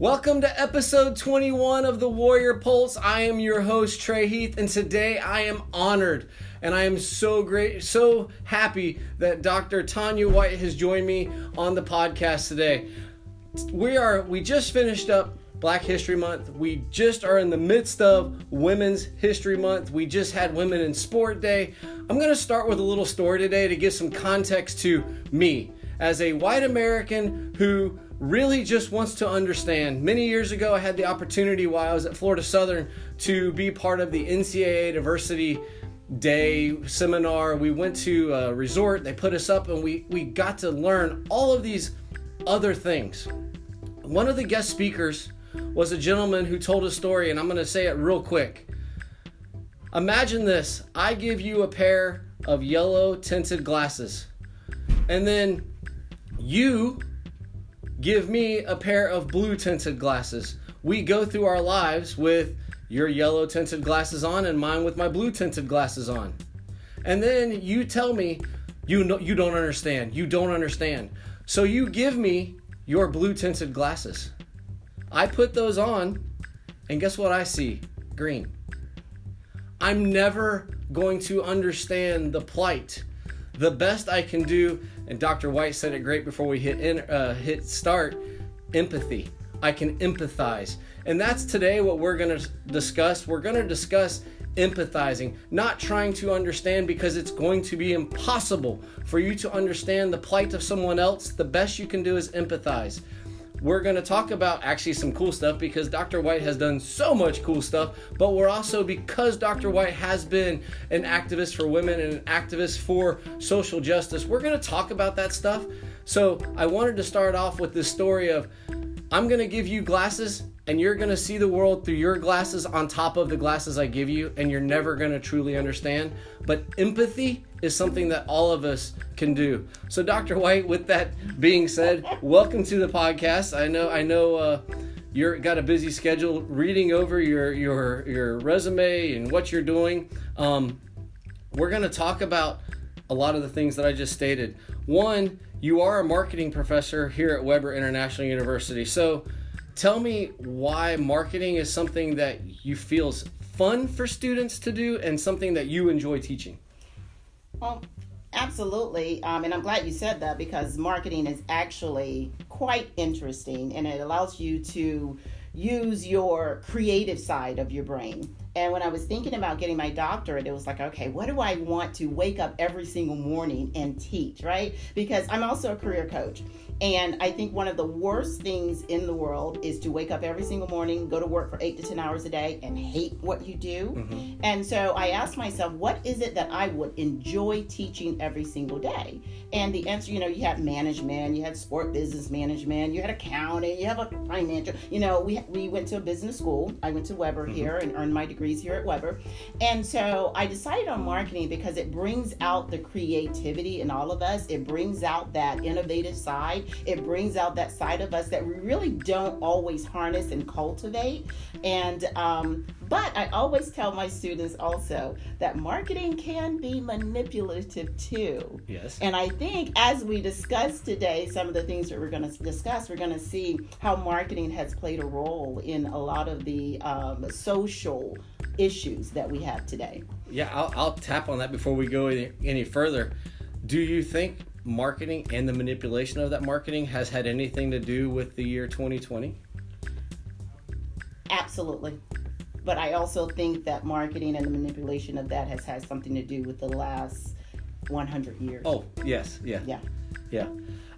Welcome to episode 21 of the Warrior Pulse. I am your host Trey Heath and today I am honored and I am so great so happy that Dr. Tanya White has joined me on the podcast today. We are we just finished up Black History Month. We just are in the midst of Women's History Month. We just had Women in Sport Day. I'm going to start with a little story today to give some context to me as a white American who really just wants to understand. Many years ago, I had the opportunity while I was at Florida Southern to be part of the NCAA Diversity Day seminar. We went to a resort, they put us up, and we, we got to learn all of these other things. One of the guest speakers was a gentleman who told a story, and I'm going to say it real quick. Imagine this I give you a pair of yellow tinted glasses, and then you give me a pair of blue tinted glasses. We go through our lives with your yellow tinted glasses on and mine with my blue tinted glasses on. And then you tell me you know you don't understand. You don't understand. So you give me your blue tinted glasses. I put those on and guess what I see? Green. I'm never going to understand the plight. The best I can do and Dr. White said it great before we hit in, uh, hit start. Empathy. I can empathize, and that's today what we're going to discuss. We're going to discuss empathizing, not trying to understand because it's going to be impossible for you to understand the plight of someone else. The best you can do is empathize we're going to talk about actually some cool stuff because Dr. White has done so much cool stuff, but we're also, because Dr. White has been an activist for women and an activist for social justice, we're going to talk about that stuff. So I wanted to start off with this story of I'm going to give you glasses and you're going to see the world through your glasses on top of the glasses I give you, and you're never going to truly understand. But empathy is something that all of us can do. So, Dr. White, with that being said, welcome to the podcast. I know, I know. Uh, you're got a busy schedule reading over your your your resume and what you're doing. Um, we're going to talk about a lot of the things that I just stated. One, you are a marketing professor here at Webber International University. So, tell me why marketing is something that you feels fun for students to do and something that you enjoy teaching. Well, absolutely. Um, and I'm glad you said that because marketing is actually quite interesting and it allows you to use your creative side of your brain. And when I was thinking about getting my doctorate, it was like, okay, what do I want to wake up every single morning and teach, right? Because I'm also a career coach. And I think one of the worst things in the world is to wake up every single morning, go to work for eight to 10 hours a day, and hate what you do. Mm-hmm. And so I asked myself, what is it that I would enjoy teaching every single day? And the answer, you know, you had management, you had sport business management, you had accounting, you have a financial, you know, we, we went to a business school. I went to Webber mm-hmm. here and earned my degrees here at Webber. And so I decided on marketing because it brings out the creativity in all of us, it brings out that innovative side it brings out that side of us that we really don't always harness and cultivate. And, um, but I always tell my students also that marketing can be manipulative too. Yes. And I think as we discuss today, some of the things that we're going to discuss, we're going to see how marketing has played a role in a lot of the um, social issues that we have today. Yeah, I'll, I'll tap on that before we go any, any further. Do you think marketing and the manipulation of that marketing has had anything to do with the year 2020? Absolutely. But I also think that marketing and the manipulation of that has had something to do with the last 100 years. Oh, yes. Yeah. Yeah. Yeah.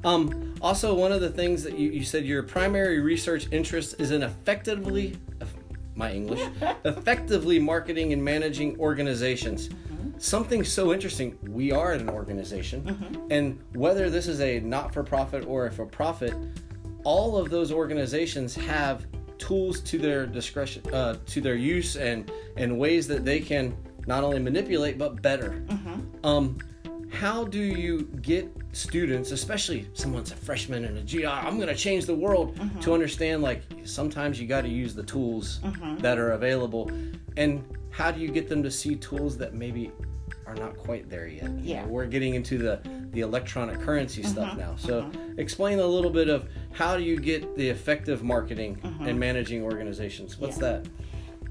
Um, also, one of the things that you, you said your primary research interest is in effectively, my English, effectively marketing and managing organizations something so interesting. We are an organization, mm-hmm. and whether this is a not for profit or a for profit, all of those organizations have tools to their discretion, uh, to their use, and and ways that they can not only manipulate but better. Mm-hmm. Um, how do you get students, especially someone's a freshman and a GI, I'm going to change the world, mm-hmm. to understand like sometimes you got to use the tools mm-hmm. that are available, and how do you get them to see tools that maybe are not quite there yet. Yeah. we're getting into the the electronic currency uh-huh, stuff now. So uh-huh. explain a little bit of how do you get the effective marketing Mm-hmm. and managing organizations? What's Yeah. that?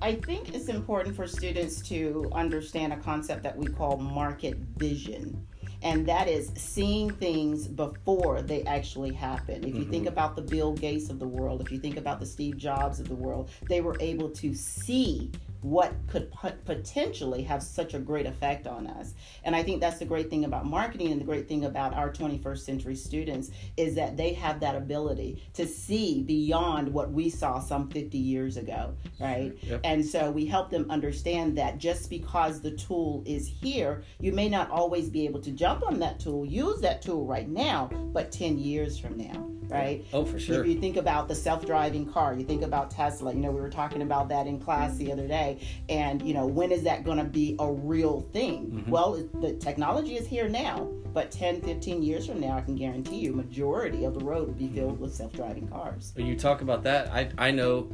I think it's important for students to understand a concept that we call market vision. And that is seeing things before they actually happen. If you think about the Bill Gates of the world, if you think about the Steve Jobs of the world, they were able to see what could pot- potentially have such a great effect on us. And I think that's the great thing about marketing and the great thing about our 21st century students is that they have that ability to see beyond what we saw some 50 years ago, right? Yep. And so we help them understand that just because the tool is here, you may not always be able to jump on that tool, use that tool right now, but 10 years from now, right? Oh, for sure. If you think about the self-driving car, you think about Tesla. You know, we were talking about that in class the other day. And you know, when is that going to be a real thing? Mm-hmm. Well, the technology is here now, but 10, 15 years from now, I can guarantee you, majority of the road will be filled with self-driving cars. When you talk about that, I I know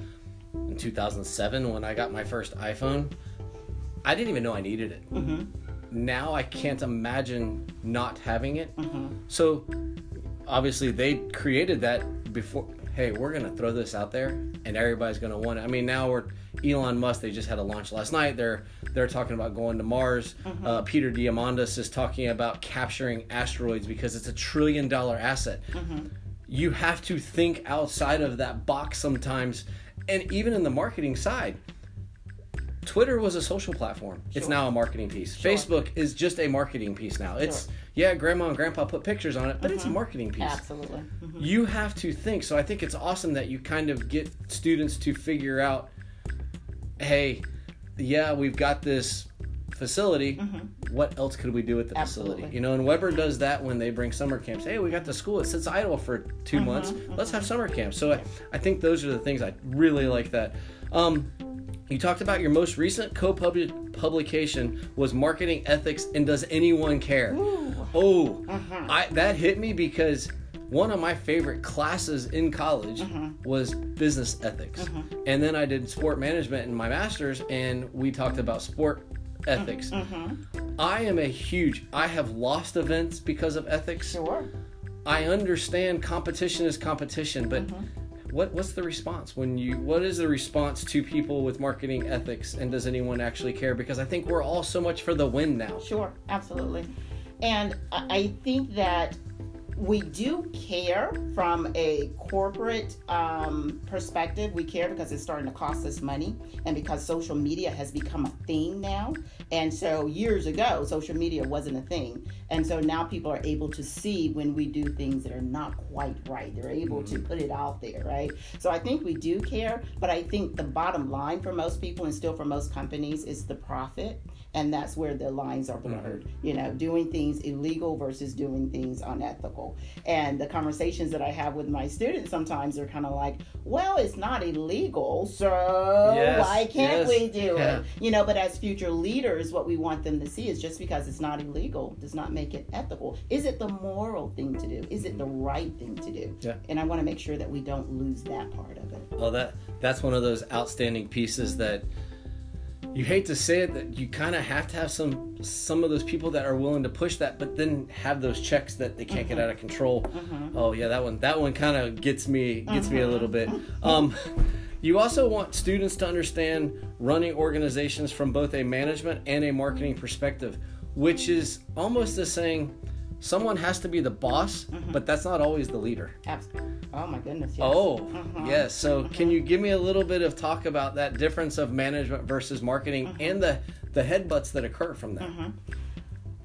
in 2007 when I got my first iPhone, I didn't even know I needed it. Mm-hmm. Now I can't imagine not having it. Mm-hmm. So obviously they created that before. Hey, we're gonna throw this out there, and everybody's gonna want it. I mean, now we're Elon Musk. They just had a launch last night. They're they're talking about going to Mars. Uh, Peter Diamandis is talking about capturing asteroids because it's a trillion dollar asset. You have to think outside of that box sometimes, and even in the marketing side. Twitter was a social platform. It's now a marketing piece. Sure. Facebook is just a marketing piece now. It's yeah, grandma and grandpa put pictures on it, but it's a marketing piece. Absolutely. Mhm. You have to think. So I think it's awesome that you kind of get students to figure out, hey, yeah, we've got this facility. Mm-hmm. What else could we do with the facility? You know, and Webber does that when they bring summer camps. Hey, we got the school. It sits idle for 2 mm-hmm, months. Mm-hmm. Let's have summer camps. So I, I think those are the things I really like that. Um, you talked about your most recent co-publication was marketing ethics and does anyone care? Oh, uh-huh. I that hit me because one of my favorite classes in college mm-hmm. was business ethics. Mm-hmm. And then I did sport management in my masters and we talked about sport ethics. Mm-hmm. I am a huge I have lost events because of ethics. Sure. I understand competition is competition, but what what's the response when you what is the response to people with marketing ethics and does anyone actually care? Because I think we're all so much for the win now. Sure, absolutely. And I I think that we do care from a corporate um, perspective. We care because it's starting to cost us money and because social media has become a thing now. And so years ago, social media wasn't a thing. And so now people are able to see when we do things that are not quite right. They're able to put it out there, right? So I think we do care, but I think the bottom line for most people and still for most companies is the profit and that's where the lines are mm-hmm. blurred. You know doing things illegal versus doing things unethical. And the conversations that i have with my students sometimes are kind of like well it's not illegal so Yes, why can't yes, we do yeah. it you know but as future leaders what we want them to see is just because it's not illegal does not make it ethical. Is it the moral thing to do? Is it the mm-hmm. right thing to do? Yeah. and i want to make sure that we don't lose that part of it. Oh, that that's one of those outstanding pieces that you hate to say it that you kind of have to have some some of those people that are willing to push that, but then have those checks that they can't get mm-hmm. out of control. Mm-hmm. Oh yeah, that one that one kind of gets me gets me a little bit. Mm-hmm. Um, you also want students to understand running organizations from both a management and a marketing perspective, which is almost as saying someone has to be the boss, but that's not always the leader. Abs- oh my goodness yes. Oh, Uh-huh. yes. So, can you give me a little bit of talk about that difference of management versus marketing Uh-huh. and the the headbutts that occur from that?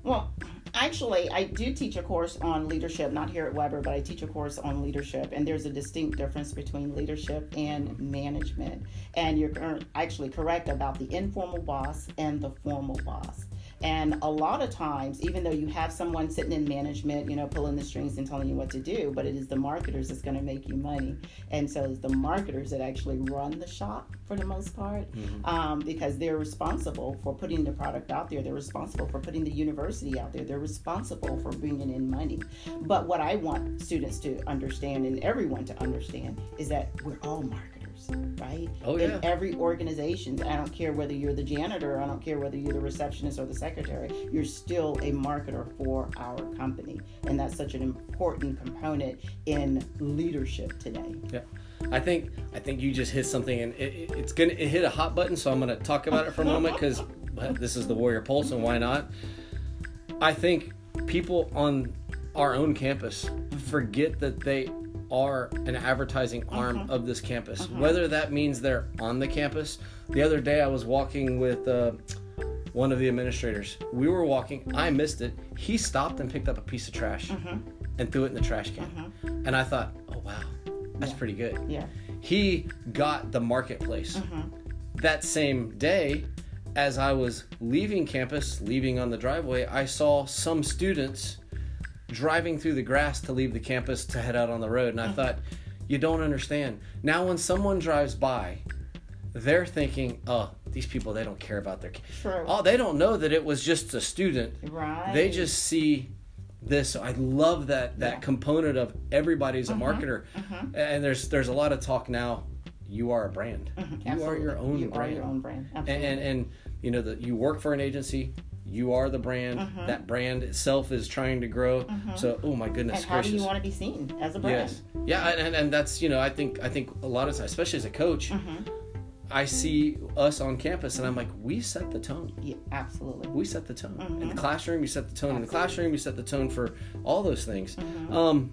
Well, actually, I do teach a course on leadership, not here at Webber, but I teach a course on leadership, and there's a distinct difference between leadership and management. And you're actually correct about the informal boss and the formal boss. And a lot of times, even though you have someone sitting in management, you know, pulling the strings and telling you what to do, but it is the marketers that's going to make you money. And so it's the marketers that actually run the shop for the most part um, because they're responsible for putting the product out there. They're responsible for putting the university out there. They're responsible for bringing in money. But what I want students to understand and everyone to understand is that we're all marketers. Right? Oh, yeah. In every organization, I don't care whether you're the janitor, I don't care whether you're the receptionist or the secretary, you're still a marketer for our company. And that's such an important component in leadership today. Yeah. I think I think you just hit something, and it, it- it's gonna it hit a hot button. So I'm gonna talk about it for a moment because this is the Warrior Pulse, and why not? I think people on our own campus forget that they are an advertising arm of this campus. Whether that means they're on the campus. The other day, I was walking with. Uh, one of the administrators. We were walking. I missed it. He stopped and picked up a piece of trash mm-hmm. and threw it in the trash can. Mm-hmm. And I thought, oh wow, that's pretty good. Yeah. He got the marketplace. Mm-hmm. That same day, as I was leaving campus, leaving on the driveway, I saw some students driving through the grass to leave the campus to head out on the road. And I thought, you don't understand. Now, when someone drives by, they're thinking, oh, these people, they don't care about their. True. Oh, they don't know that it was just a student. Right. They just see this. I love that that Yeah. component of everybody's Mm-hmm. a marketer, and there's there's a lot of talk now. You are a brand. You are Mm-hmm. Absolutely. your own you brand. are your own brand. And, Absolutely. and and you know that you work for an agency. You are the brand. Mm-hmm. That brand itself is trying to grow. So, oh my goodness and how gracious. do you want to be seen as a brand? Yes. Yeah, and, and, and that's you know I think I think a lot of times, especially as a coach, Mm-hmm. I see us on campus and I'm like, we set the tone. Yeah, absolutely. We set the tone in the classroom. You set the tone in the classroom. You set the tone for all those things. Um,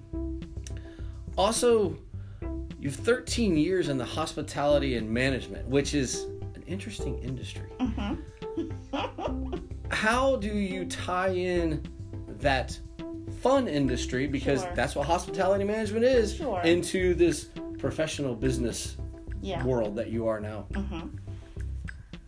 also, you've 13 years in the hospitality and management, which is an interesting industry. Mm-hmm. How do you tie in that fun industry because Sure. that's what hospitality management is Sure. into this professional business Yeah. world that you are now?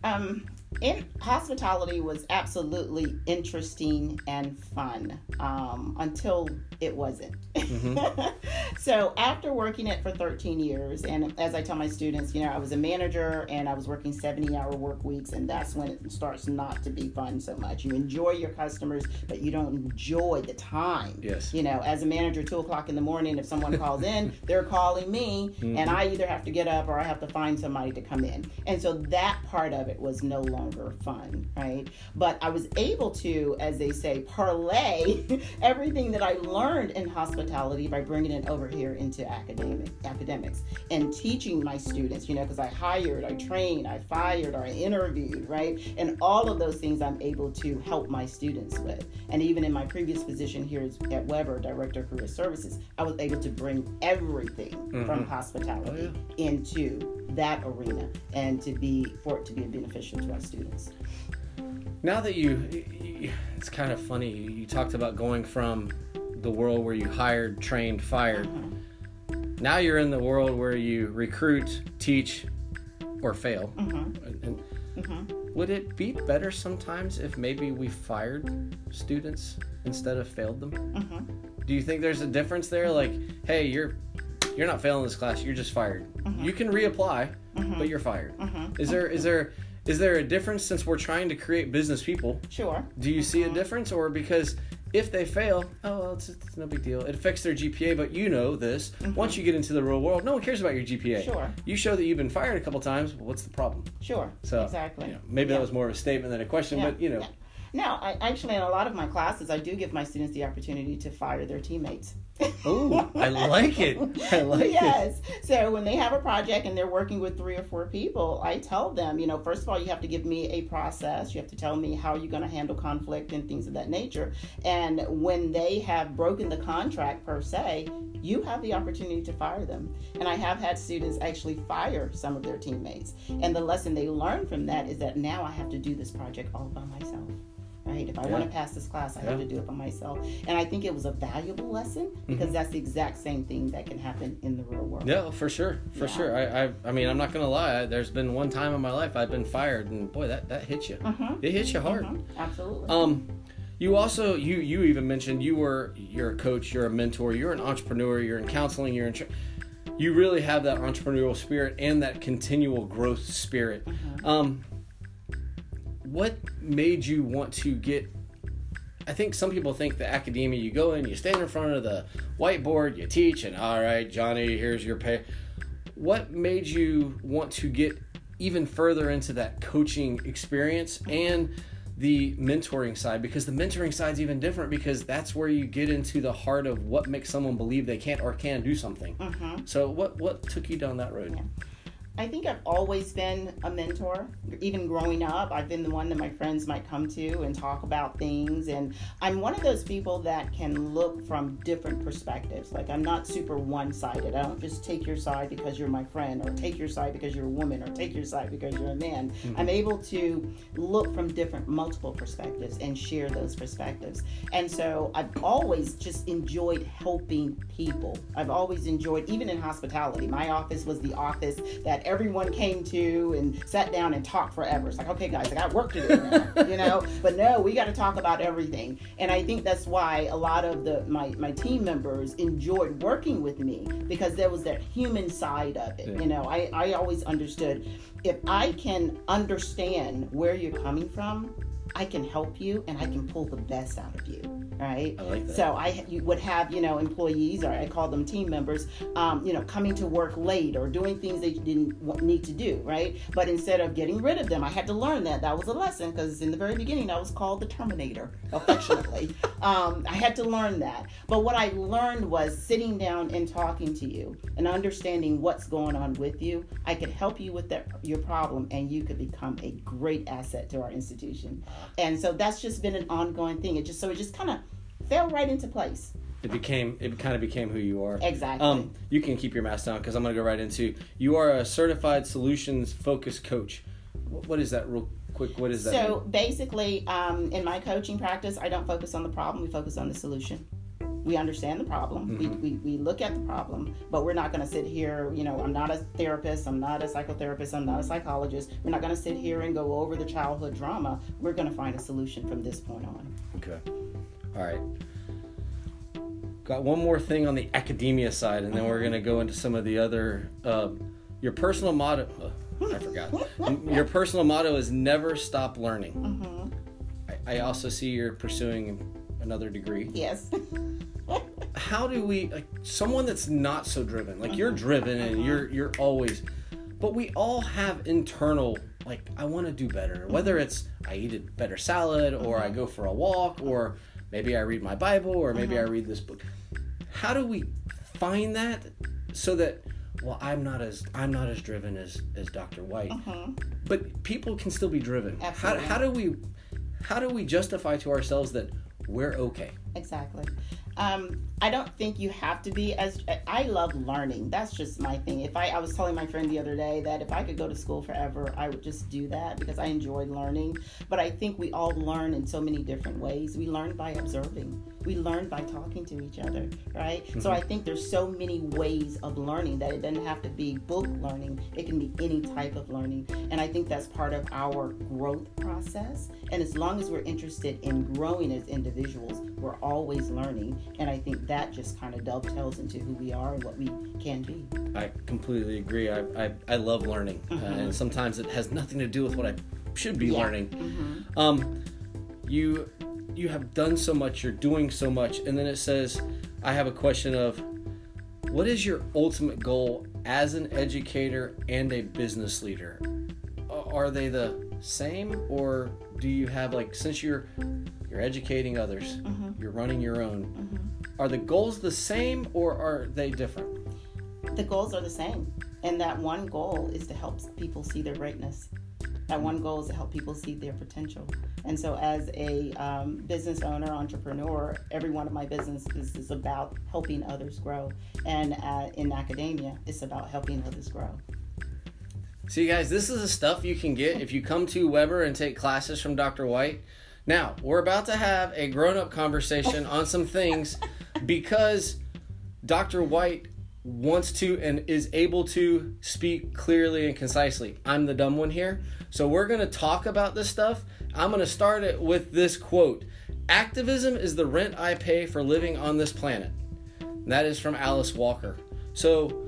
Um, in hospitality was absolutely interesting and fun um, until it wasn't. so after working it for 13 years, and as I tell my students, you know, I was a manager and I was working 70-hour work weeks, and that's when it starts not to be fun so much. You enjoy your customers, but you don't enjoy the time. Yes. You know, as a manager, two o'clock in the morning, if someone calls in, they're calling me, and I either have to get up or I have to find somebody to come in. And so that part of it was no longer fun, right? But I was able to, as they say, parlay everything that I learned in hospitality by bringing it over here into academic academics and teaching my students. You know, because I hired, I trained, I fired, or I interviewed, right? And all of those things I'm able to help my students with. And even in my previous position here at Webber, Director of Career Services, I was able to bring everything from mm-hmm. hospitality oh, into that arena and to be for it to be beneficial to our students. Now that you, you it's kind of funny. You talked about going from the world where you hired, trained, fired. Uh-huh. Now you're in the world where you recruit, teach, or fail. Mm-hmm. And, and mm-hmm. Would it be better sometimes if maybe we fired students instead of failed them? Mm-hmm. Do you think there's a difference there? Like, hey, you're you're not failing this class. You're just fired. Mm-hmm. You can reapply, mm-hmm. but you're fired. Mm-hmm. Is there is there is there a difference since we're trying to create business people? Sure. Do you see a difference, or because if they fail, oh, well, it's, it's no big deal. It affects their GPA, but you know this. Once you get into the real world, no one cares about your GPA. Sure. You show that you've been fired a couple times. Well, what's the problem? Sure. So exactly. you know, maybe Yeah. that was more of a statement than a question, but you know, Yeah. No, I actually in a lot of my classes I do give my students the opportunity to fire their teammates. Oh, I like it. I like it. yes. So when they have a project and they're working with three or four people, I tell them, you know, first of all, you have to give me a process. You have to tell me how you're going to handle conflict and things of that nature. And when they have broken the contract per se, you have the opportunity to fire them. And I have had students actually fire some of their teammates. And the lesson they learn from that is that now I have to do this project all by myself. Right? If I want to pass this class, I Yeah. have to do it by myself. And I think it was a valuable lesson because that's the exact same thing that can happen in the real world. Yeah, for sure, for Yeah. sure. I, I, I mean, I'm not gonna lie. I, there's been one time in my life I've been fired, and boy, that that hits you. Mhm. It hits you hard. Mhm. Absolutely. Um, you also you you even mentioned you were you're a coach, you're a mentor, you're an entrepreneur, you're in counseling, you're in. Tra- you really have that entrepreneurial spirit and that continual growth spirit. Um, what made you want to get? I think some people think the academia. You go in, you stand in front of the whiteboard, you teach, and all right, Johnny, here's your pay. what made you want to get even further into that coaching experience and the mentoring side because the mentoring side is even different because that's where you get into the heart of what makes someone believe they can't or can do something. Mhm. So what what took you down that road? Yeah. I think I've always been a mentor. Even growing up, I've been the one that my friends might come to and talk about things. And I'm one of those people that can look from different perspectives. Like, I'm not super one sided. I don't just take your side because you're my friend, or take your side because you're a woman, or take your side because you're a man. Mm-hmm. I'm able to look from different, multiple perspectives and share those perspectives. And so I've always just enjoyed helping people. I've always enjoyed, even in hospitality, my office was the office that everyone came to and sat down and talked forever. It's like, okay, guys, I got work to do now, you know. But no, we got to talk about everything, and I think that's why a lot of the my my team members enjoyed working with me because there was that human side of it. Yeah. You know, I I always understood if I can understand where you're coming from. I can help you and I can pull the best out of you, right? I like that. So I you would have you know employees or I call them team members, um, you know, coming to work late or doing things they didn't need to do, right? But instead of getting rid of them, I had to learn that. That was a lesson because in the very beginning I was called the Terminator affectionately. um, I had to learn that. But what I learned was sitting down and talking to you and understanding what's going on with you. I could help you with that your problem, and you could become a great asset to our institution. And so that's just been an ongoing thing. It just so it just kind of fell right into place. It became it kind of became who you are. Exactly. Um, you can keep your mask down because I'm going to go right into you are a certified solutions focused coach. What, what is that real quick? What is that? So mean? basically, um, in my coaching practice, I don't focus on the problem. We focus on the solution. We understand the problem. We, we, we look at the problem, but we're not going to sit here. You know, I'm not a therapist. I'm not a psychotherapist. I'm not a psychologist. We're not going to sit here and go over the childhood drama. We're going to find a solution from this point on. Okay. All right. Got one more thing on the academia side, and then we're going to go into some of the other. Uh, your personal motto. uh, I forgot. your personal motto is never stop learning. hmm I, I also see you're pursuing another degree. Yes. how do we like someone that's not so driven like you're driven and uh-huh. you're you're always but we all have internal like i want to do better. Mm-hmm. Whether it's i eat a better salad or i mm-hmm. go for a walk or maybe i read my bible or maybe i mm-hmm. read this book. How do we find that so that well i'm not as i'm not as driven as as dr white Mhm. but people can still be driven? How, how do we how do we justify to ourselves that we're okay Exactly. Um, I don't think you have to be as. I love learning. That's just my thing. If I, I was telling my friend the other day that if I could go to school forever, I would just do that because I enjoy learning. But I think we all learn in so many different ways. We learn by observing. We learn by talking to each other, right? So I think there's so many ways of learning that it doesn't have to be book learning. It can be any type of learning, and I think that's part of our growth process. And as long as we're interested in growing as individuals, we're always learning. And I think that just kind of dovetails into who we are and what we can be. I completely agree. I, I, I love learning, uh, and sometimes it has nothing to do with what I should be Yeah. learning. Um, you you have done so much. You're doing so much, and then it says, "I have a question of, what is your ultimate goal as an educator and a business leader? Are they the same, or do you have like since you're you're educating others, mm-hmm. you're running your own? Mm-hmm. Are the goals the same, or are they different? The goals are the same. And that one goal is to help people see their greatness. That one goal is to help people see their potential. And so, as a um, business owner, entrepreneur, every one of my businesses is about helping others grow. And uh, in academia, it's about helping others grow. See, guys, this is the stuff you can get if you come to Webber and take classes from Dr. White. Now, we're about to have a grown up conversation on some things because Dr. White wants to and is able to speak clearly and concisely. I'm the dumb one here. So, we're going to talk about this stuff. I'm going to start it with this quote Activism is the rent I pay for living on this planet. And that is from Alice Walker. So,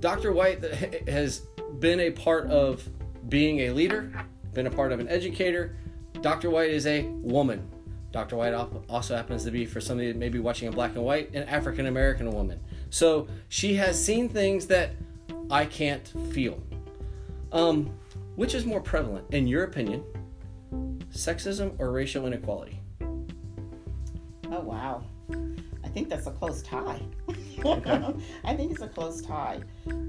Dr. White has been a part of being a leader, been a part of an educator. Dr. White is a woman. Dr. White also happens to be, for somebody that may be watching in black and white, an African American woman. So she has seen things that I can't feel. Um, which is more prevalent, in your opinion, sexism or racial inequality? Oh wow. I think that's a close tie. Okay. I think it's a close tie.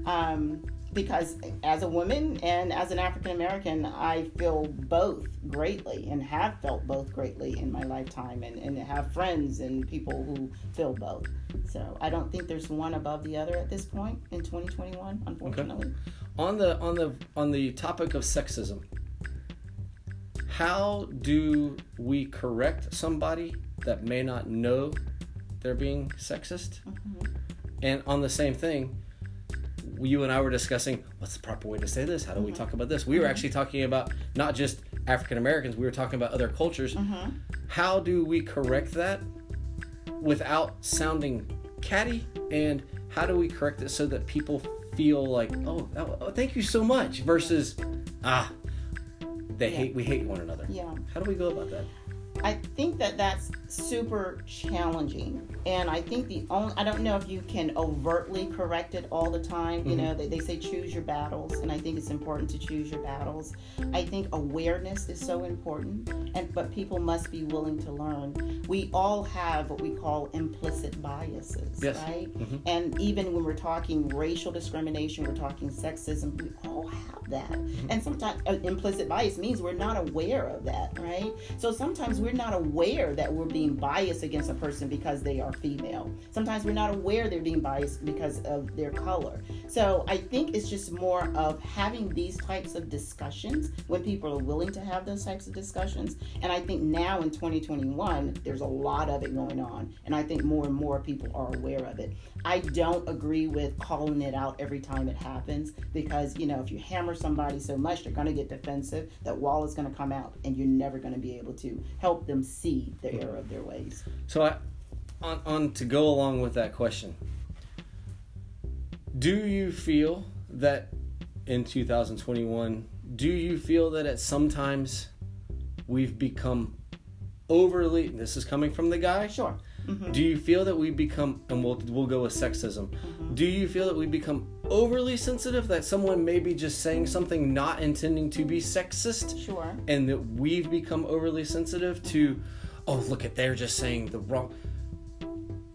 Um, because as a woman and as an African American, I feel both greatly and have felt both greatly in my lifetime and, and have friends and people who feel both. So I don't think there's one above the other at this point in 2021, unfortunately. On the on the on the topic of sexism, how do we correct somebody that may not know they're being sexist? Mm-hmm. And on the same thing, you and I were discussing what's the proper way to say this? How do we mm-hmm. talk about this? We were mm-hmm. actually talking about not just African Americans, we were talking about other cultures. Mm-hmm. How do we correct that without sounding catty? And how do we correct it so that people feel like, oh, oh, oh, thank you so much, versus, ah, they Yeah. hate, we hate one another. Yeah. How do we go about that? I think that that's super challenging, and I think the only I don't know if you can overtly correct it all the time. You mm-hmm. know, they, they say choose your battles, and I think it's important to choose your battles. I think awareness is so important, and but people must be willing to learn. We all have what we call implicit biases, Yes. right? Mm-hmm. And even when we're talking racial discrimination, we're talking sexism, we all have that. Mm-hmm. And sometimes uh, implicit bias means we're not aware of that, right? So sometimes we're not aware that we're being biased against a person because they are female. Sometimes we're not aware they're being biased because of their color. So I think it's just more of having these types of discussions when people are willing to have those types of discussions. And I think now in 2021, there's a lot of it going on. And I think more and more people are aware of it. I don't agree with calling it out every time it happens because, you know, if you hammer somebody so much, they're going to get defensive. That wall is going to come out and you're never going to be able to help them see the error of their ways. So, I, on, on to go along with that question, do you feel that in 2021, do you feel that at sometimes we've become overly? This is coming from the guy. Sure. Mm-hmm. Do you feel that we become, and we'll we'll go with sexism. Do you feel that we become overly sensitive? That someone may be just saying something not intending to be sexist, Sure. and that we've become overly sensitive to, oh look at they're just saying the wrong.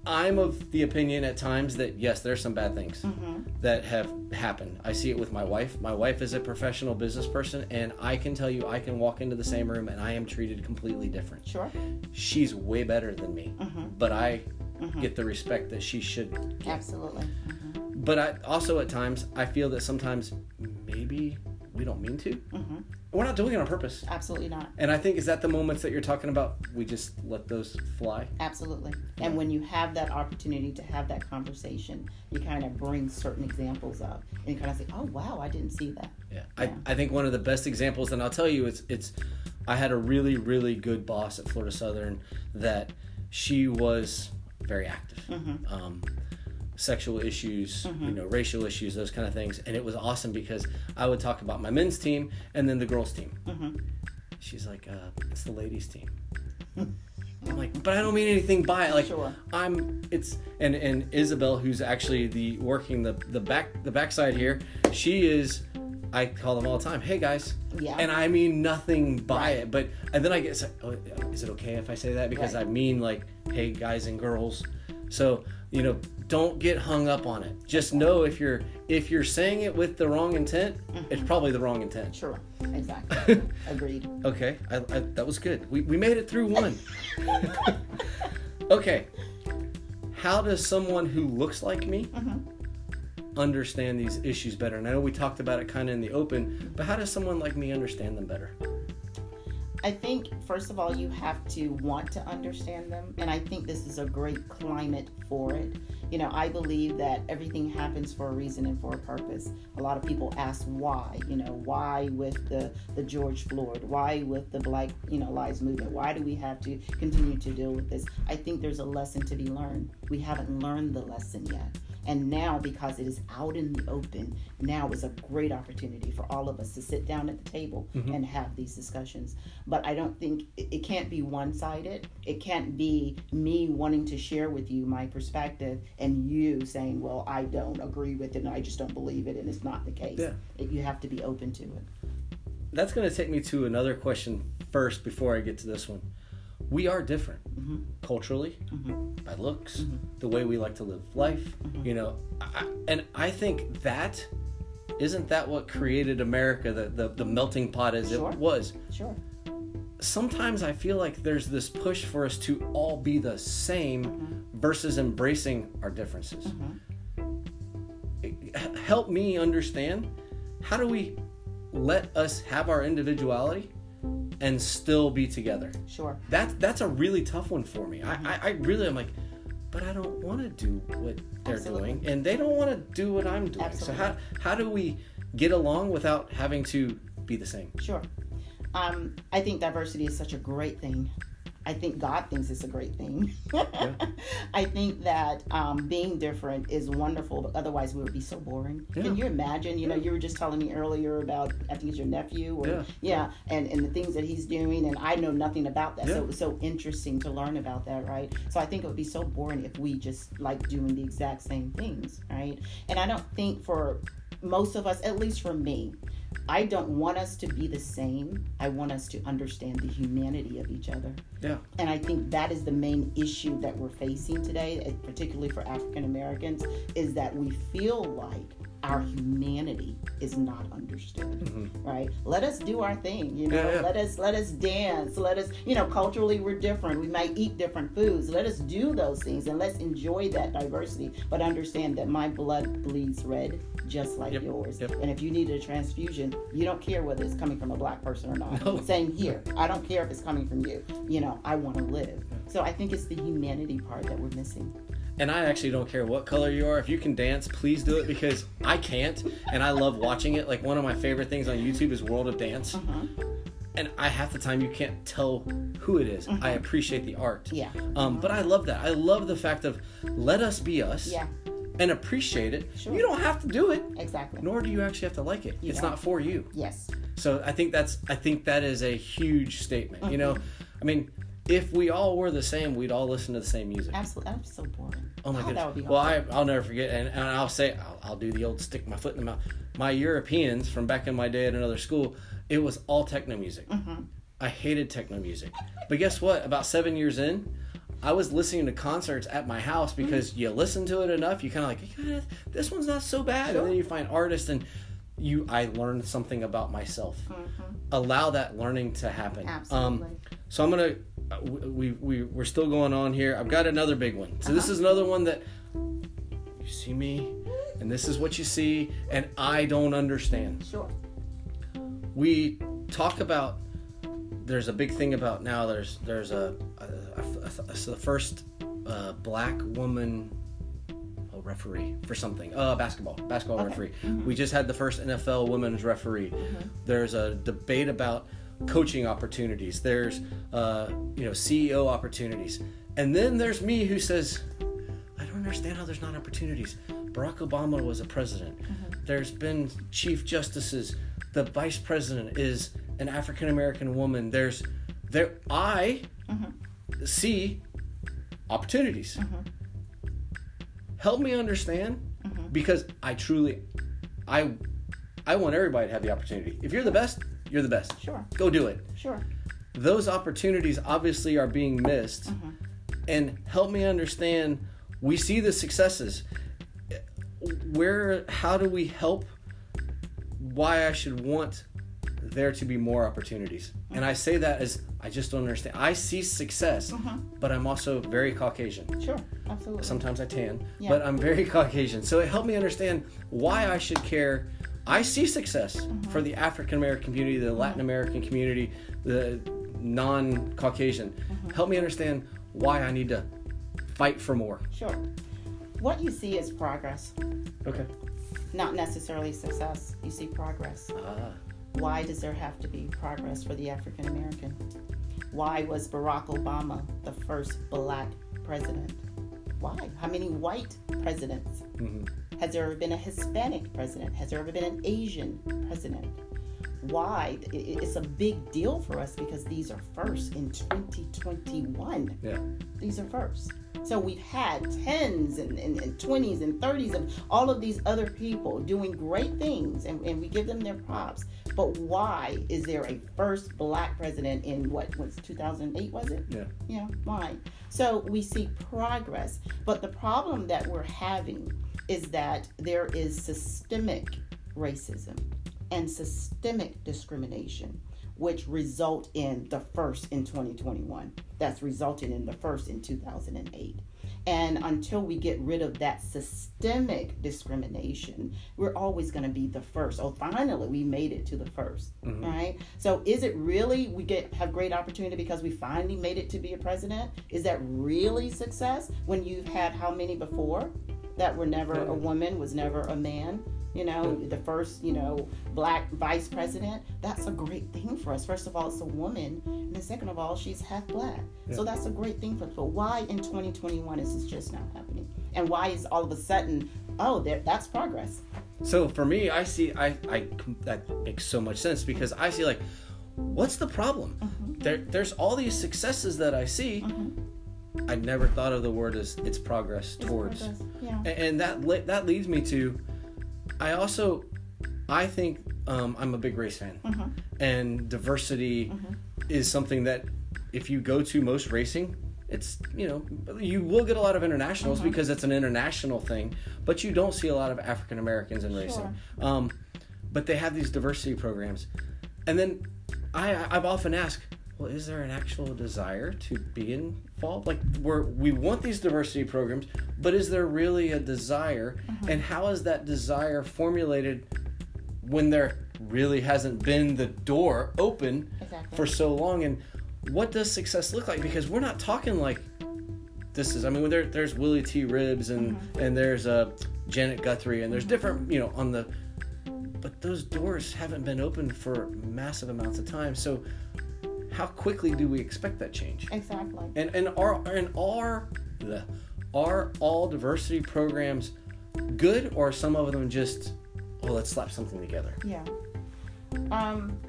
I'm of the opinion at times that yes, there's some bad things mm-hmm. that have happened. I see it with my wife. My wife is a professional business person, and I can tell you, I can walk into the same room and I am treated completely different Sure. she's way better than me, mm-hmm. but I mm-hmm. get the respect that she should. Absolutely. Mm-hmm. But I also at times I feel that sometimes maybe we don't mean to. We're not doing it on purpose. Absolutely not. And I think is that the moments that you're talking about. We just let those fly. Absolutely. And when you have that opportunity to have that conversation, you kind of bring certain examples up and you kind of say, oh, wow, I didn't see that. Yeah. I, I think one of the best examples, and I'll tell you, it's it's. I had a really really good boss at Florida Southern that she was very active. Um, sexual issues, you know, racial issues, those kind of things, and it was awesome because I would talk about my men's team and then the girls' team. She's like, uh, "It's the ladies' team." I'm like, but I don't mean anything by it. Like, Sure. I'm. It's and and Isabel, who's actually the working the the back the backside here. She is. I call them all the time. Hey guys. Yeah. And I mean nothing by Right. it, but and then I get. Oh, is it okay if I say that? Because Right. I mean like, hey guys and girls. So you know, don't get hung up on it. Just know if you're if you're saying it with the wrong intent, it's probably the wrong intent. Sure. Exactly. Agreed. Okay, I, I, that was good. We, we made it through one. okay, how does someone who looks like me mm-hmm. understand these issues better? And I know we talked about it kind of in the open, but how does someone like me understand them better? I think, first of all, you have to want to understand them. And I think this is a great climate for it. You know, I believe that everything happens for a reason and for a purpose. A lot of people ask why, you know, why with the, the George Floyd? Why with the Black, you know, Lives Movement? Why do we have to continue to deal with this? I think there's a lesson to be learned. We haven't learned the lesson yet. And now, because it is out in the open, now is a great opportunity for all of us to sit down at the table Mm-hmm. and have these discussions. But I don't think it, it can't be one sided. It can't be me wanting to share with you my perspective and you saying, well, I don't agree with it and I just don't believe it and it's not the case. Yeah. It, you have to be open to it. That's going to take me to another question first before I get to this one. We are different Mm-hmm. culturally, mm-hmm. by looks, mm-hmm. the way we like to live life. Mm-hmm. You know, I, and I think that isn't that what created America, the the, the melting pot as Sure. it was. Sure. Sometimes I feel like there's this push for us to all be the same versus embracing our differences. H- Help me understand how do we let us have our individuality and still be together? Sure. That's that's a really tough one for me. I, I, I really am like, but I don't want to do what they're Absolutely. doing, and they don't want to do what I'm doing. Absolutely. So how how do we get along without having to be the same? Sure. Um, I think diversity is such a great thing. I think God thinks it's a great thing. I think that um, being different is wonderful, but otherwise we would be so boring. Yeah. Can you imagine? You know, you were just telling me earlier about I think it's your nephew, or Yeah. yeah, and and the things that he's doing, and I know nothing about that. So it was so interesting to learn about that, right? So I think it would be so boring if we just like doing the exact same things, right? And I don't think for most of us, at least for me, I don't want us to be the same. I want us to understand the humanity of each other. Yeah. And I think that is the main issue that we're facing today, particularly for African Americans, is that we feel like our humanity is not understood. Right? Let us do our thing, you know. Mm-hmm. Yeah, yeah. Let us let us dance. Let us, you know, culturally we're different. We might eat different foods. Let us do those things and let's enjoy that diversity, but understand that my blood bleeds red just like Yep, yours. yep. And if you needed a transfusion, you don't care whether it's coming from a black person or not. No. Same here. I don't care if it's coming from you. You know, I want to live. So I think it's the humanity part that we're missing. And I actually don't care what color you are. If you can dance, please do it because I can't, and I love watching it. Like one of my favorite things on YouTube is World of Dance, Uh-huh. and I half the time you can't tell who it is. I appreciate the art. Yeah. Um, but I love that. I love the fact of let us be us. Yeah. And appreciate it. Sure. You don't have to do it, Exactly. nor do you actually have to like it. it's don't. not for you. Yes. So I think that's I think that is a huge statement. You know, Mm-hmm. I mean, if we all were the same, we'd all listen to the same music. Absolutely. That's so boring. Oh my That goodness. would be well. I, I'll never forget, and, and I'll say, I'll, I'll do the old stick my foot in the mouth. My Europeans from back in my day at another school, it was all techno music. Mm-hmm. I hated techno music. But guess what? About seven years in, I was listening to concerts at my house Mm-hmm. because you listen to it enough, you kind of like, "Eh, this one's not so bad. Sure. And then you find artists and you, I learned something about myself. Allow that learning to happen. Mm-hmm. Absolutely. Um, so I'm gonna we we we're still going on here. I've got another big one. So this is another one that you see me, and this is what you see, and I don't understand. Sure. We talk about. There's a big thing about now. There's there's a, a, a, a- so the first uh, black woman. a Referee for something, uh, basketball, basketball referee. We just had the first NFL women's referee. There's a debate about coaching opportunities. There's, uh, you know, CEO opportunities, and then there's me who says, I don't understand how there's not opportunities. Barack Obama was a president. Mm-hmm. There's been chief justices. The vice president is an African American woman. There's, there, I mm-hmm. see opportunities. Mm-hmm. Help me understand because I truly, I, I want everybody to have the opportunity. If you're the best, you're the best. Sure. Go do it Sure. those opportunities obviously are being missed mm-hmm. and help me understand we see the successes where how do we help why i should want there to be more opportunities and i say that as i just don't understand i see success mm-hmm. but i'm also very caucasian Sure. Absolutely. sometimes I tan, Yeah. but I'm very Caucasian. So it helped me understand why I should care. I see success Mm-hmm. for the African American community, the Latin American community, the non Caucasian. Mm-hmm. Help me understand why I need to fight for more. Sure. What you see is progress, Okay. not necessarily success. You see progress. Ah, Why does there have to be progress for the African American? Why was Barack Obama the first black president? Why? How many white presidents? hmm Has there ever been a Hispanic president? Has there ever been an Asian president? Why? It's a big deal for us because these are first in 2021. Yeah. These are first. So we've had tens and, and, and 20s and 30s of all of these other people doing great things, and, and we give them their props. But why is there a first black president in what was 2008? Was it? Yeah. Yeah, why? So we see progress, but the problem that we're having is that there is systemic racism and systemic discrimination, which result in the first in 2021. That's resulting in the first in 2008. And until we get rid of that systemic discrimination, we're always going to be the first. Oh, finally, we made it to the 1st mm-hmm. right? So, is it really we get have great opportunity because we finally made it to be a president? Is that really success when you've had how many before that were never a woman, was never a man? You know, the first, you know, black vice president. That's a great thing for us. First of all, it's a woman, and then second of all, she's half black. So that's a great thing for us. But why in 2021 is this just now happening? And why is all of a sudden, oh, there, that's progress? So for me, I see I, I that makes so much sense because I see like, what's the problem? Mm-hmm. There, there's all these successes that I see. Mm-hmm. I never thought of the word as it's progress towards, Progress. Yeah. And that le- that leads me to, I also, I think um, I'm a big race fan, and diversity is something that if you go to most racing. It's you know you will get a lot of internationals because it's an international thing, but you don't see a lot of African Americans in racing. Um, but they have these diversity programs, and then I I've often asked, well, is there an actual desire to be involved? Like we're we want these diversity programs, but is there really a desire? Uh-huh. And how is that desire formulated when there really hasn't been the door open Exactly. for so long? And what does success look like? Because we're not talking like this is. I mean, there, there's Willy T. Ribbs and uh-huh. and there's uh, Janet Guthrie and there's uh-huh. different you know on the, but those doors haven't been open for massive amounts of time. So how quickly do we expect that change? Exactly. And and are and are the are all diversity programs good or are some of them just well let's slap something together? Yeah. Um,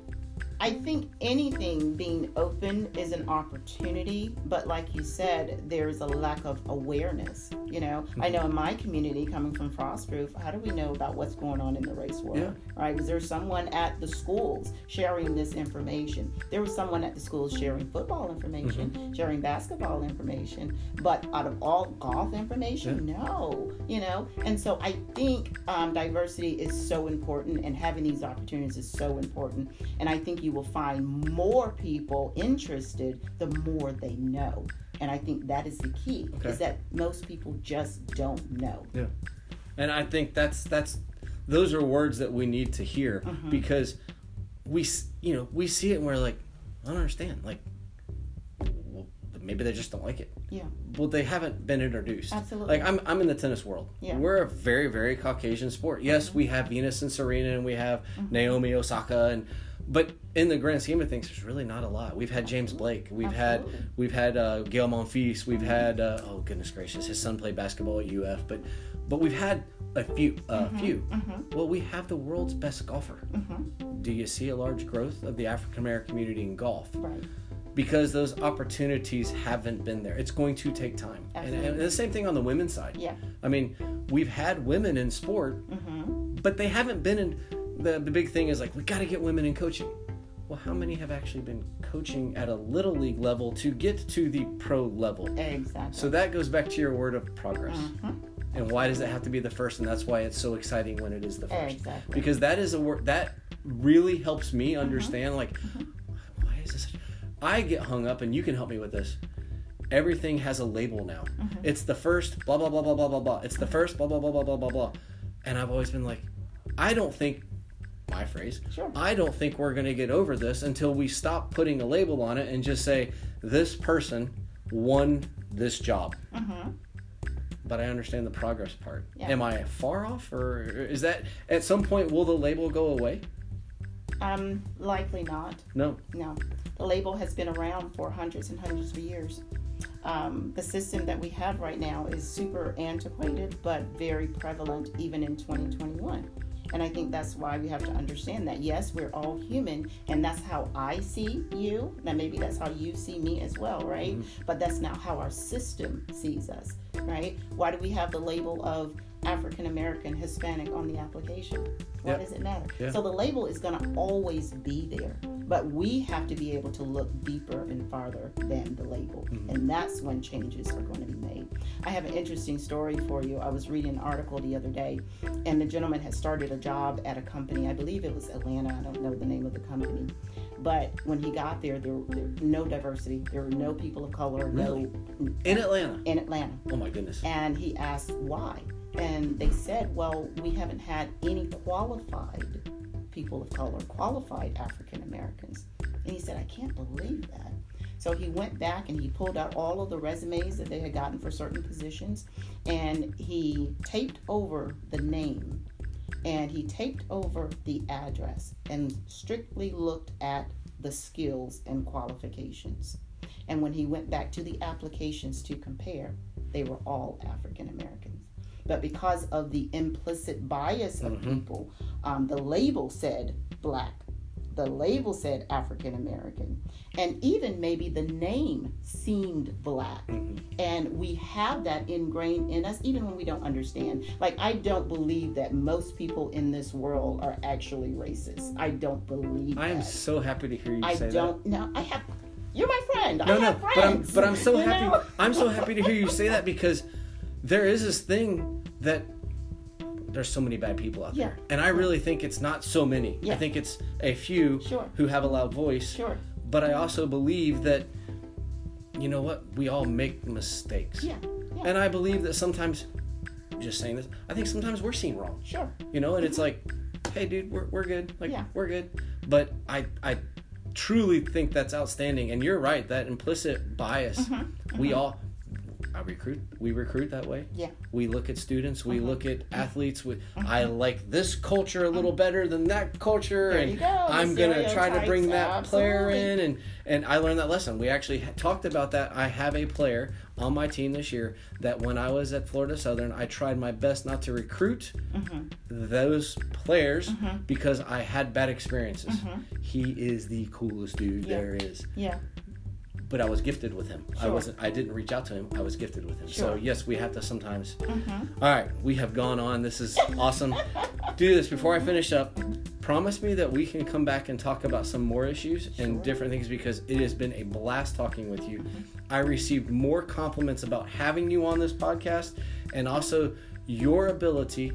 I think anything being open is an opportunity, but like you said, there's a lack of awareness. You know, I know in my community, coming from Frostproof, how do we know about what's going on in the race world? Yeah. Right? Is there someone at the schools sharing this information? There was someone at the schools sharing football information, sharing basketball information, but out of all golf information, no. You know, and so I think um, diversity is so important, and having these opportunities is so important. And I think you will find more people interested the more they know. And I think that is the key Okay. is that most people just don't know. Yeah. And I think that's that's those are words that we need to hear Mm-hmm. because we you know we see it and we're like I don't understand like maybe they just don't like it. Yeah. Well, they haven't been introduced. Absolutely. Like I'm, I'm in the tennis world. Yeah. Mm-hmm. We're a very, very Caucasian sport. Yes, we have Venus and Serena, and we have Naomi Osaka, and but in the grand scheme of things, there's really not a lot. We've had James Blake. We've Absolutely. had we've had uh, Gaël Monfils. We've had uh, oh goodness gracious, his son played basketball at UF. But but we've had a few a Mm-hmm. few. Well, we have the world's best golfer. Do you see a large growth of the African American community in golf? Right. because those opportunities haven't been there. It's going to take time. And, and the same thing on the women's side. Yeah. I mean, we've had women in sport, but they haven't been in. The, the big thing is like, we got to get women in coaching. Well, how many have actually been coaching at a little league level to get to the pro level? Exactly. So that goes back to your word of progress. And why does it have to be the first? And that's why it's so exciting when it is the first. Exactly. Because that is a word that really helps me understand. Like, why is this? I get hung up, and you can help me with this. Everything has a label now. It's the first, blah blah blah blah blah blah blah. It's the first, blah blah blah blah blah blah blah. And I've always been like, I don't think my phrase. Sure. I don't think we're going to get over this until we stop putting a label on it and just say this person won this job. But I understand the progress part. Yeah. Am I far off, or is that at some point will the label go away? um, likely not. No. No, the label has been around for hundreds and hundreds of years. um, the system that we have right now is super antiquated, but very prevalent even in 2021. And I think that's why we have to understand that yes, we're all human, and that's how I see you. Now, maybe that's how you see me as well, right? Mm-hmm. But that's not how our system sees us, right? Why do we have the label of African American, Hispanic on the application? Why yep. does it matter? Yeah. So the label is going to always be there, but we have to be able to look deeper and farther than the label, mm-hmm. and that's when changes are going to be made. I have an interesting story for you. I was reading an article the other day, and the gentleman had started a job at a company. I believe it was Atlanta. I don't know the name of the company, but when he got there, there, were no diversity. There were no people of color. Really? No in Atlanta. In Atlanta. Oh my goodness. And he asked why and they said, well, we haven't had any qualified people of color, qualified African Americans. And he said, I can't believe that. So he went back and he pulled out all of the resumes that they had gotten for certain positions and he taped over the name and he taped over the address and strictly looked at the skills and qualifications. And when he went back to the applications to compare, they were all African Americans but because of the implicit bias of mm-hmm. people, um, the label said black, the label said African American, and even maybe the name seemed black. Mm-hmm. And we have that ingrained in us even when we don't understand. Like, I don't believe that most people in this world are actually racist. I don't believe I am so happy to hear you I say that. I don't know. I have. You're my friend. No, I no, but I'm, but I'm so happy. I'm so happy to hear you say that because there is this thing that there's so many bad people out there. And I really think it's not so many. Yeah. I think it's a few sure. who have a loud voice. Sure. But I also believe that you know what? We all make mistakes. Yeah. yeah. And I believe that sometimes just saying this, I think sometimes we're seen wrong. Sure. You know, and it's like, hey dude, we're we're good. Like yeah. we're good. But I I truly think that's outstanding. And you're right, that implicit bias. Mm-hmm. We mm-hmm. all I recruit. We recruit that way. Yeah. We look at students. We uh-huh. look at athletes. We, uh-huh. I like this culture a little uh-huh. better than that culture, there and go. I'm gonna try to bring that Absolutely. player in. And and I learned that lesson. We actually talked about that. I have a player on my team this year that when I was at Florida Southern, I tried my best not to recruit uh-huh. those players uh-huh. because I had bad experiences. Uh-huh. He is the coolest dude yeah. there is. Yeah but I was gifted with him. Sure. I wasn't. I didn't reach out to him. I was gifted with him. Sure. So yes, we have to sometimes. Mm-hmm. All right, we have gone on. This is awesome. Do this before I finish up. Promise me that we can come back and talk about some more issues sure. and different things because it has been a blast talking with you. I received more compliments about having you on this podcast and also your ability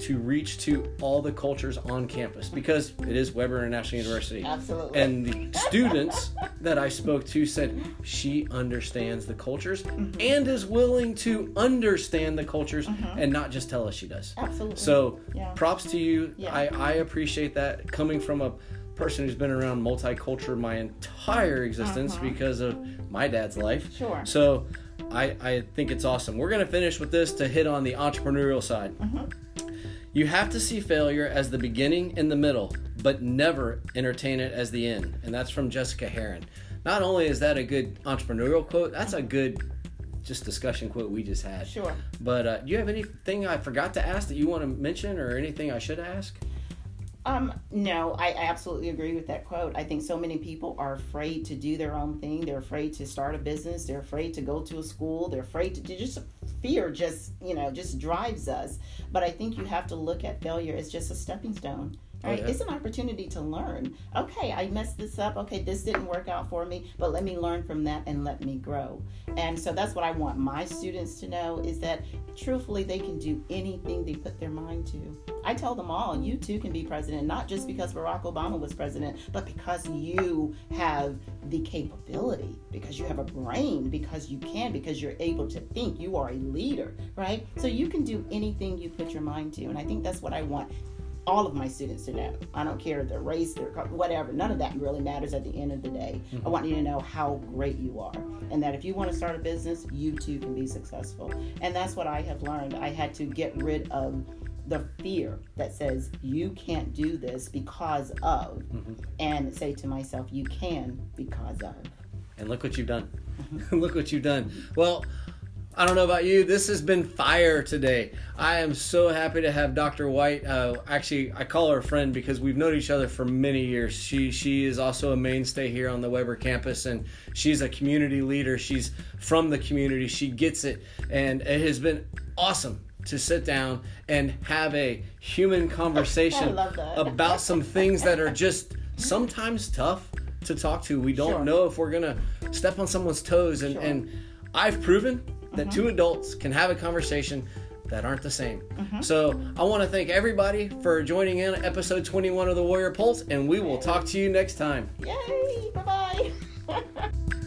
to reach to all the cultures on campus because it is Webber International University. Absolutely. And the students that I spoke to said she understands the cultures mm-hmm. and is willing to understand the cultures mm-hmm. and not just tell us she does. Absolutely. So yeah. props to you. Yeah. I, I appreciate that coming from a person who's been around multicultural my entire existence uh-huh. because of my dad's life. Sure. So I, I think it's awesome. We're going to finish with this to hit on the entrepreneurial side. Uh-huh. You have to see failure as the beginning and the middle, but never entertain it as the end. And that's from Jessica Herrin. Not only is that a good entrepreneurial quote, that's a good just discussion quote we just had. Sure. But uh, do you have anything I forgot to ask that you want to mention or anything I should ask? Um, no, I, I absolutely agree with that quote. I think so many people are afraid to do their own thing. They're afraid to start a business. They're afraid to go to a school. They're afraid to just fear just, you know, just drives us. But I think you have to look at failure as just a stepping stone. Oh, right? Oh, yeah. It's an opportunity to learn. Okay, I messed this up. Okay, this didn't work out for me, but let me learn from that and let me grow. And so that's what I want my students to know is that truthfully they can do anything they put their mind to. I tell them all, you too can be president, not just because Barack Obama was president, but because you have the capability, because you have a brain, because you can, because you're able to think. You are a leader, right? So you can do anything you put your mind to. And I think that's what I want all of my students to know. I don't care their race, their whatever. None of that really matters at the end of the day. Mm-hmm. I want you to know how great you are, and that if you want to start a business, you too can be successful. And that's what I have learned. I had to get rid of the fear that says you can't do this because of, mm-hmm. and say to myself, you can because of. And look what you've done. Look what you've done. Well, I don't know about you. This has been fire today. I am so happy to have Dr. White. Uh, actually, I call her a friend because we've known each other for many years. She she is also a mainstay here on the Webber campus, and she's a community leader. She's from the community. She gets it, and it has been awesome to sit down and have a human conversation about some things that are just sometimes tough to talk to. We don't sure. know if we're gonna step on someone's toes, and, sure. and I've proven that mm-hmm. two adults can have a conversation that aren't the same. Mm-hmm. So I want to thank everybody for joining in episode 21 of the Warrior Pulse, and we will talk to you next time. Yay! Bye bye.